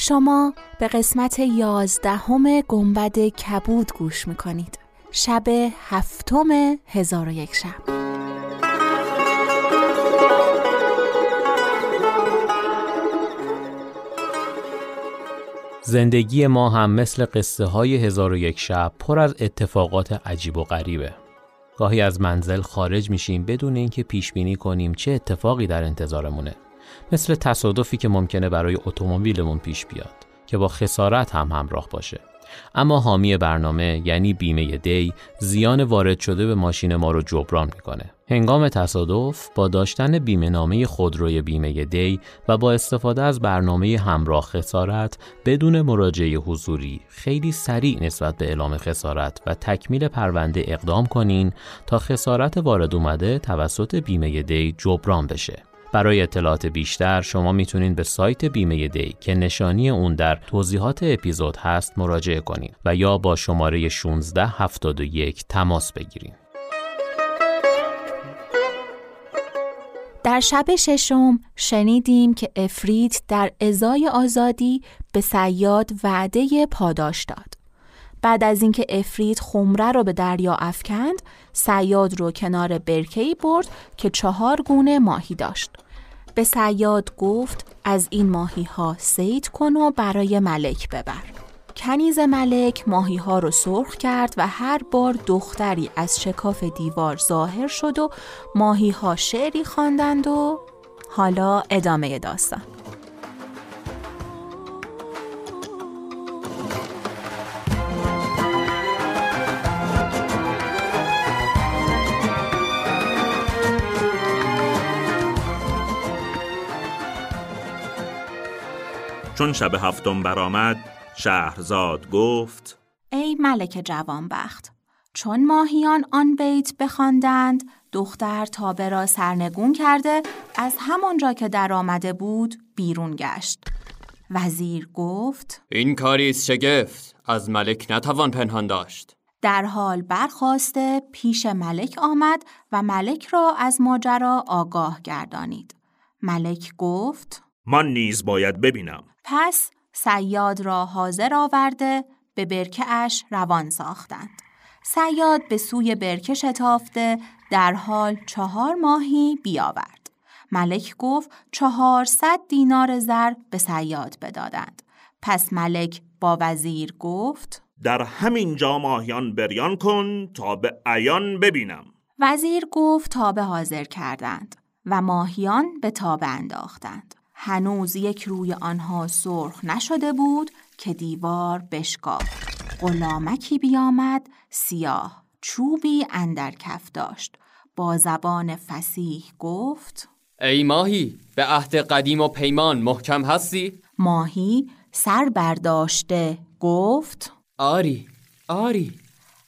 شما به قسمت یازدهم گنبد کبود گوش می‌کنید. شب هفتم هزار و یک شب. زندگی ما هم مثل قصه های هزار و یک شب پر از اتفاقات عجیب و غریبه. گاهی از منزل خارج میشیم بدون اینکه پیش بینی کنیم چه اتفاقی در انتظارمونه. مثل تصادفی که ممکنه برای اتومبیلمون پیش بیاد که با خسارت هم همراه باشه اما حامی برنامه یعنی بیمه دی زیان وارد شده به ماشین ما رو جبران می‌کنه. هنگام تصادف با داشتن بیمه نامه خودروی بیمه دی و با استفاده از برنامه همراه خسارت بدون مراجعه حضوری خیلی سریع نسبت به اعلام خسارت و تکمیل پرونده اقدام کنین تا خسارت وارد اومده توسط بیمه دی جبران بشه. برای اطلاعات بیشتر شما می‌تونید به سایت بیمه دی که نشانی اون در توضیحات اپیزود هست مراجعه کنید و یا با شماره 1671 تماس بگیرید. در شب ششم شنیدیم که افرید در ازای آزادی به سیاد وعده پاداش داد. بعد از اینکه افرید خمره رو به دریا افکند سیاد رو کنار برکهی برد که چهار گونه ماهی داشت. به سیاد گفت از این ماهی ها سید کن و برای ملک ببر. کنیز ملک ماهی ها رو سرخ کرد و هر بار دختری از شکاف دیوار ظاهر شد و ماهی ها شعری خواندند و حالا ادامه داستان. چون شب هفتم برآمد شهرزاد گفت ای ملک جوانبخت چون ماهیان آن بیت بخواندند دختر تابه را سرنگون کرده از همانجا که در آمده بود بیرون گشت. وزیر گفت این کاری است شگفت از ملک نتوان پنهان داشت. در حال برخواسته پیش ملک آمد و ملک را از ماجرا آگاه گردانید. ملک گفت من نیز باید ببینم. پس سیاد را حاضر آورده به برکه اش روان ساختند. سیاد به سوی برکه شتافته در حال چهار ماهی بیاورد. ملک گفت چهارصد دینار زر به سیاد بدادند. پس ملک با وزیر گفت در همین جا ماهیان بریان کن تا به عیان ببینم. وزیر گفت تابه حاضر کردند و ماهیان به تابه انداختند. هنوز یک روی آنها سرخ نشده بود که دیوار بشکافت. غلامکی بیامد سیاه چوبی اندر کف داشت با زبان فسیح گفت ای ماهی به عهد قدیم و پیمان محکم هستی؟ ماهی سر برداشته گفت آری آری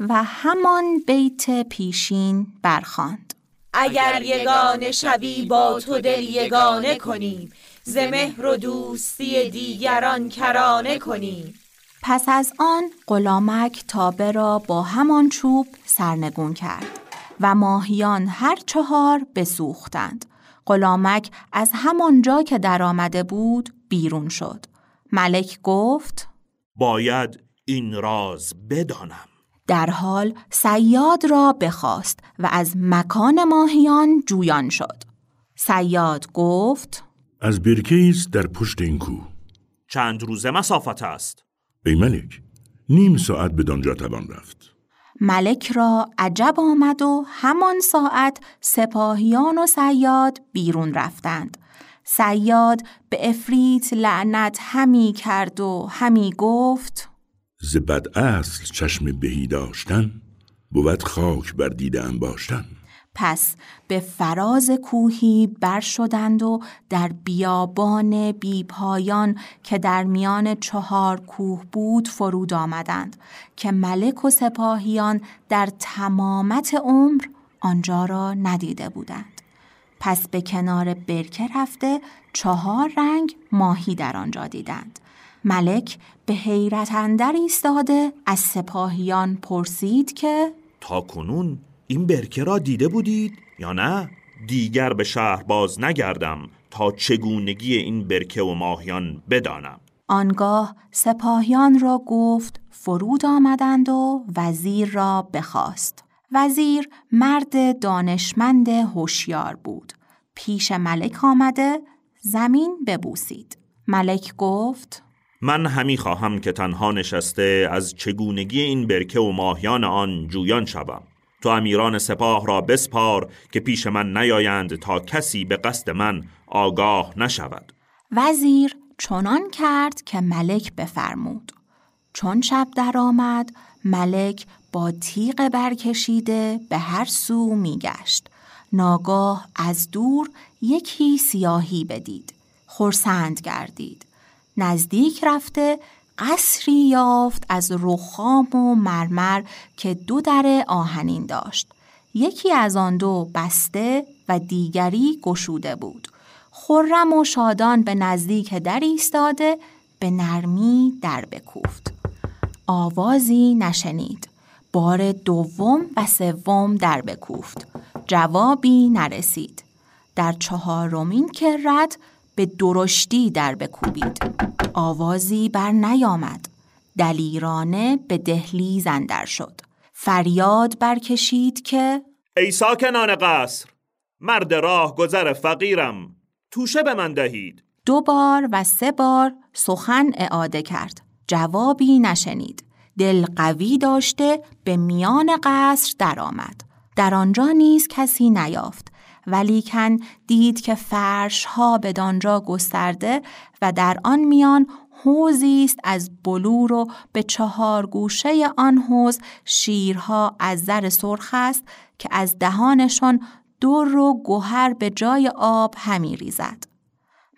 و همان بیت پیشین برخاند اگر یگانه شوی با تو دل یگانه کنیم ز مهر و دوستی دیگران کرانه کنیم پس از آن غلامک تابه را با همان چوب سرنگون کرد و ماهیان هر چهار بسوختند. غلامک از همان جا که در آمده بود بیرون شد. ملک گفت باید این راز بدانم. در حال سیاد را بخواست و از مکان ماهیان جویان شد. سیاد گفت از برکه است در پشت این کوه. چند روزه مسافت است. ای ملک نیم ساعت به دانجا توان رفت. ملک را عجب آمد و همان ساعت سپاهیان و سیاد بیرون رفتند. سیاد به افریت لعنت همی کرد و همی گفت ز بد اصل چشم بهی داشتن بود خاک بر دیده انباشتن. پس به فراز کوهی بر شدند و در بیابان بیپایان که در میان چهار کوه بود فرود آمدند که ملک و سپاهیان در تمامت عمر آنجا را ندیده بودند. پس به کنار برکه رفته چهار رنگ ماهی در آنجا دیدند. ملک به حیرت اندر ایستاده از سپاهیان پرسید که تا کنون این برکه را دیده بودید یا نه؟ دیگر به شهر باز نگردم تا چگونگی این برکه و ماهیان بدانم. آنگاه سپاهیان را گفت فرود آمدند و وزیر را بخواست. وزیر مرد دانشمند هوشیار بود. پیش ملک آمده زمین ببوسید. ملک گفت من همی خواهم که تنها نشسته از چگونگی این برکه و ماهیان آن جویان شوم. تو امیران سپاه را بسپار که پیش من نیایند تا کسی به قصد من آگاه نشود. وزیر چنان کرد که ملک بفرمود. چون شب درآمد ملک با تیغ برکشیده به هر سو میگشت. ناگاه از دور یکی سیاهی بدید. خرسند گردید. نزدیک رفته قصری یافت از رخام و مرمر که دو در آهنین داشت. یکی از آن دو بسته و دیگری گشوده بود. خرم و شادان به نزدیک در ایستاده به نرمی در بکوفت. آوازی نشنید. بار دوم و سوم در بکوفت. جوابی نرسید. در چهارمین کرت به درشتی در بکوبید. آوازی بر نیامد. دلیرانه به دهلی زندر شد. فریاد برکشید که ای ساکنان قصر مرد راه گذر فقیرم. توشه به من دهید. دو بار و سه بار سخن اعاده کرد. جوابی نشنید. دل قوی داشته به میان قصر درآمد. در آنجا نیز کسی نیافت. ولیکن دید که فرش ها به دانجا گسترده و در آن میان حوزی است از بلور و به چهار گوشه آن حوز شیرها از زر سرخ است که از دهانشان دور و گوهر به جای آب همی ریزد.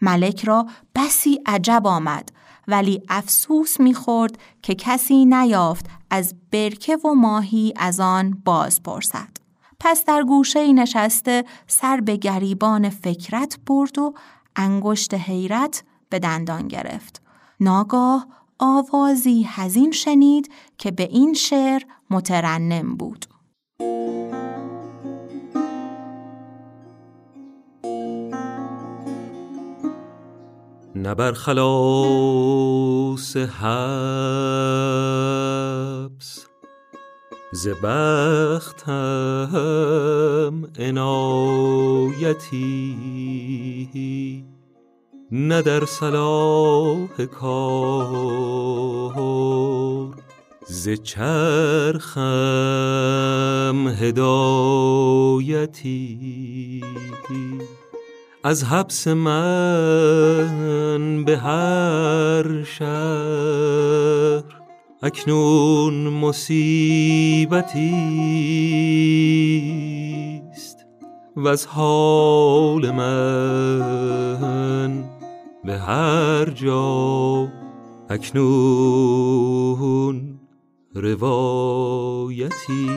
ملک را بسی عجب آمد ولی افسوس می‌خورد که کسی نیافت از برکه و ماهی از آن باز پرسد. پس در گوشه نشسته سر به گریبان فکرت برد و انگشت حیرت به دندان گرفت. ناگاه آوازی هزین شنید که به این شعر مترنم بود. نبر خلاص حبس ز بختم عنایتی نه در صلاح کار. ز چرخم هدایتی از حبس من به هر شهر اکنون مصیبتی است. و از حال من به هر جا اکنون روایتی.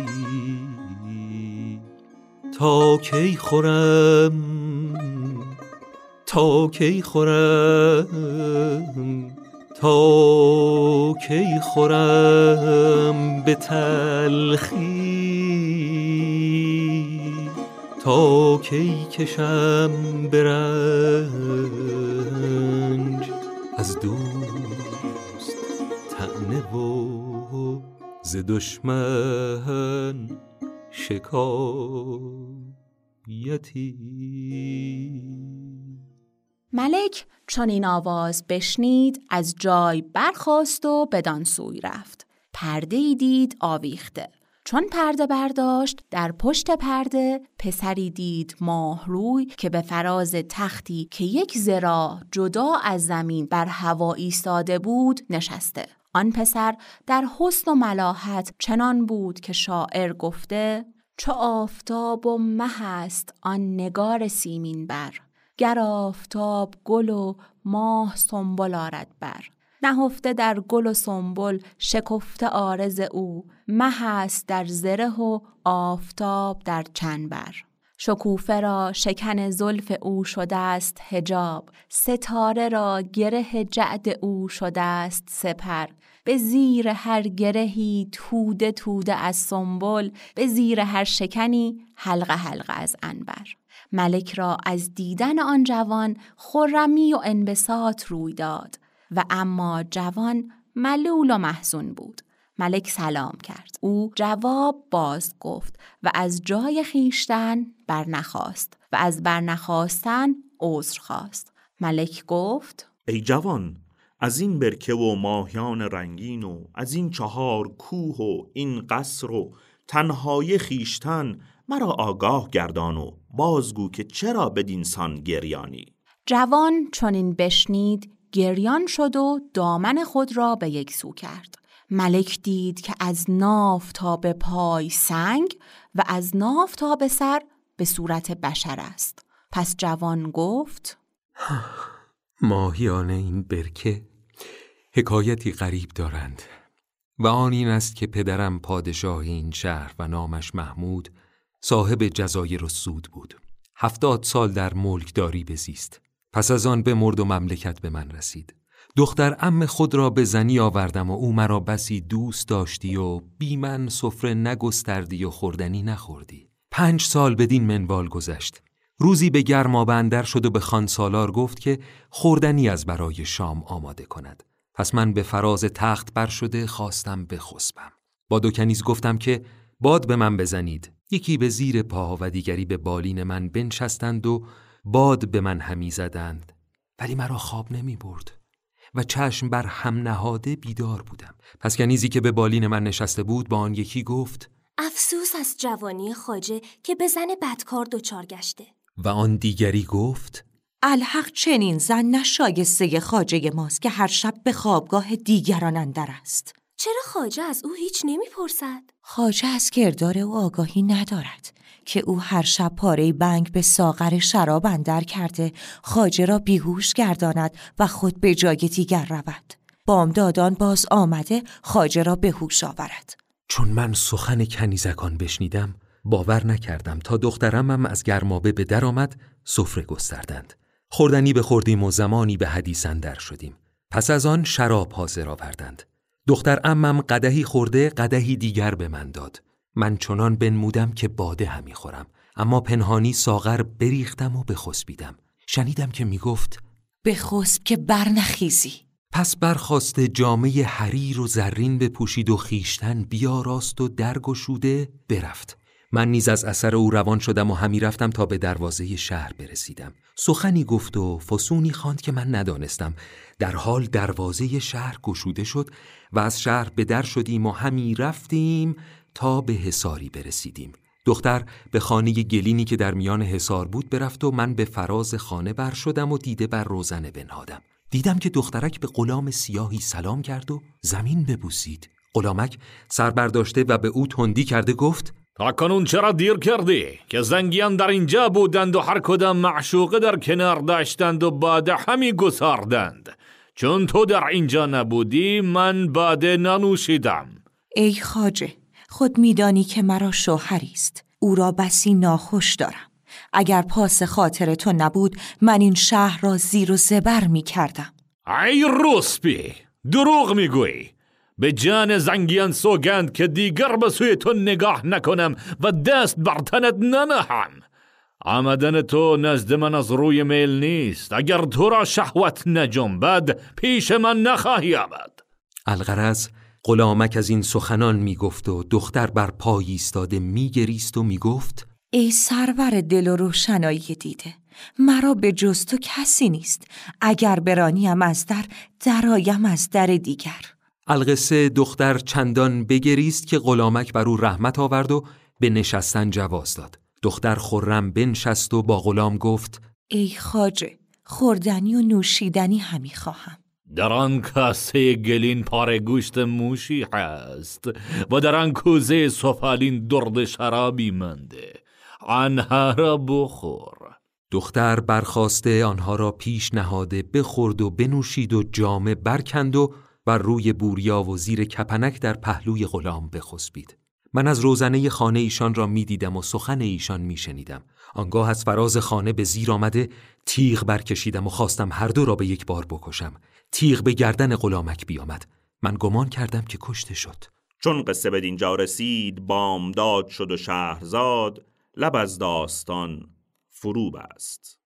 تا کی خورم تا کی خورم تا کی خورم به تلخی؟ تا کی کشم برنج از دوست تنه و ز دشمن شکایتی. ملک چون این آواز بشنید از جای برخاست و بدان سوی رفت. پرده ای دید آویخته. چون پرده برداشت در پشت پرده پسری دید ماه روی که به فراز تختی که یک زرا جدا از زمین بر هوا ایستاده بود نشسته. آن پسر در حسن و ملاحت چنان بود که شاعر گفته چو آفتاب و مه است آن نگار سیمین بر گر آفتاب گل و ماه سنبل آرد بر. نهفته در گل و سنبل شکفته آرز او. مه است در زره و آفتاب در چنبر شکوفه را شکن زلف او شده است هجاب ستاره را گره جعد او شده است سپر. به زیر هر گرهی توده توده از سنبل به زیر هر شکنی حلقه حلقه از انبر ملک را از دیدن آن جوان خرمی و انبساط روی داد و اما جوان ملول و محزون بود. ملک سلام کرد. او جواب باز گفت و از جای خیشتن برنخواست و از برنخواستن عذر خواست. ملک گفت ای جوان از این برکه و ماهیان رنگین و از این چهار کوه و این قصر و تنهای خیشتن مرا آگاه گردان و بازگو که چرا بدینسان گریانی. جوان چون این بشنید گریان شد و دامن خود را به یک سو کرد. ملک دید که از ناف تا به پای سنگ و از ناف تا به سر به صورت بشر است. پس جوان گفت ماهیان این برکه حکایتی غریب دارند و آن این است که پدرم پادشاه این شهر و نامش محمود صاحب جزایر و سود بود. هفتاد سال در ملکداری بزیست. پس از آن به مرد و مملکت به من رسید. دختر ام خود را به زنی آوردم و او مرا بسی دوست داشتی و بی من سفره نگستردی و خوردنی نخوردی. پنج سال بدین منوال گذشت. روزی به گرما بندر شد و به خان سالار گفت که خوردنی از برای شام آماده کند. پس من به فراز تخت بر شده خواستم بخسبم. با دو کنیز گفتم که باد به من بزنید. یکی به زیر پا و دیگری به بالین من بنشستند و باد به من همی زدند. ولی مرا خواب نمی برد و چشم بر هم نهاده بیدار بودم. پس کنیزی که به بالین من نشسته بود با آن یکی گفت افسوس از جوانی خاجه که به زن بدکار دچار گشته. و آن دیگری گفت الحق چنین زن نشایسته خاجه ماست که هر شب به خوابگاه دیگران اندر است. چرا خاجه از او هیچ نمی‌پرسد؟ خاجه از کردار او آگاهی ندارد که او هر شب پاره بنگ به ساغر شراب اندر کرده خاجه را بیهوش گرداند و خود به جای دیگر رود. بامدادان باز آمده خاجه را به هوش آورد. چون من سخن کنیزکان بشنیدم باور نکردم تا دخترمم از گرمابه به در آمد سفره گستردند. خوردنی به خوردیم و زمانی به حدیث اندر شدیم. پس از آن شراب حاضر آوردند. دختر امم قدهی خورده قدهی دیگر به من داد. من چنان بنمودم که باده همی خورم. اما پنهانی ساغر بریختم و بخسبیدم. شنیدم که می‌گفت بخسب که برنخیزی پس برخواست جامعه حریر و زرین بپوشید و خیشتن بیاراست و درگشوده برفت. من نیز از اثر او روان شدم و همی رفتم تا به دروازه شهر برسیدم. سخنی گفت و فسونی خواند که من ندانستم. در حال دروازه شهر گشوده شد. و از شهر به در شدیم و همی رفتیم تا به حساری برسیدیم. دختر به خانه گلینی که در میان حصار بود برفت و من به فراز خانه بر شدم و دیده بر روزنه بنهادم. دیدم که دخترک به غلام سیاهی سلام کرد و زمین ببوسید. غلامک سر برداشته و به او تندی کرده گفت تا کنون چرا دیر کردی که زنگیان در اینجا بودند و هر کدام معشوقه در کنار داشتند و باده همی گساردند؟ چون تو در اینجا نبودی من باده ننوشیدم. ای خاجه خود میدانی که مرا شوهری است. او را بسی ناخوش دارم. اگر پاس خاطر تو نبود من این شهر را زیر و زبر می کردم ای روسپی دروغ می‌گویی به جان زنگیان سوگند که دیگر به سوی تو نگاه نکنم و دست بر تنت ننهم آمدن تو نزد من از روی میل نیست. اگر تو را شهوت نجنبد پیش من نخواهی آمد. الغرض غلامک از این سخنان می‌گفت و دختر بر پای ایستاده میگریست و می‌گفت ای سرور دل و روشنایی دیده مرا به جز تو کسی نیست. اگر برانیم از در درایم از در دیگر. القصه دختر چندان بگریست که غلامک بر او رحمت آورد و به نشستن جواز داد. دختر خرم بنشست و با غلام گفت ای خاجه خوردنی و نوشیدنی همی خواهم. در آن کاسه گلین پاره گوشت موشی هست و در آن کوزه سفالین درد شرابی منده آنها را بخور. دختر برخواسته آنها را پیش نهاده بخورد و بنوشید و جامه برکند و بر روی بوریا و زیر کپنک در پهلوی غلام بخسبید. من از روزنه خانه ایشان را می دیدم و سخن ایشان می شنیدم. آنگاه از فراز خانه به زیر آمده تیغ برکشیدم و خواستم هر دو را به یک بار بکشم. تیغ به گردن غلامک بیامد. من گمان کردم که کشته شد. چون قصه به دینجا رسید بامداد شد و شهرزاد لب از داستان فرو بست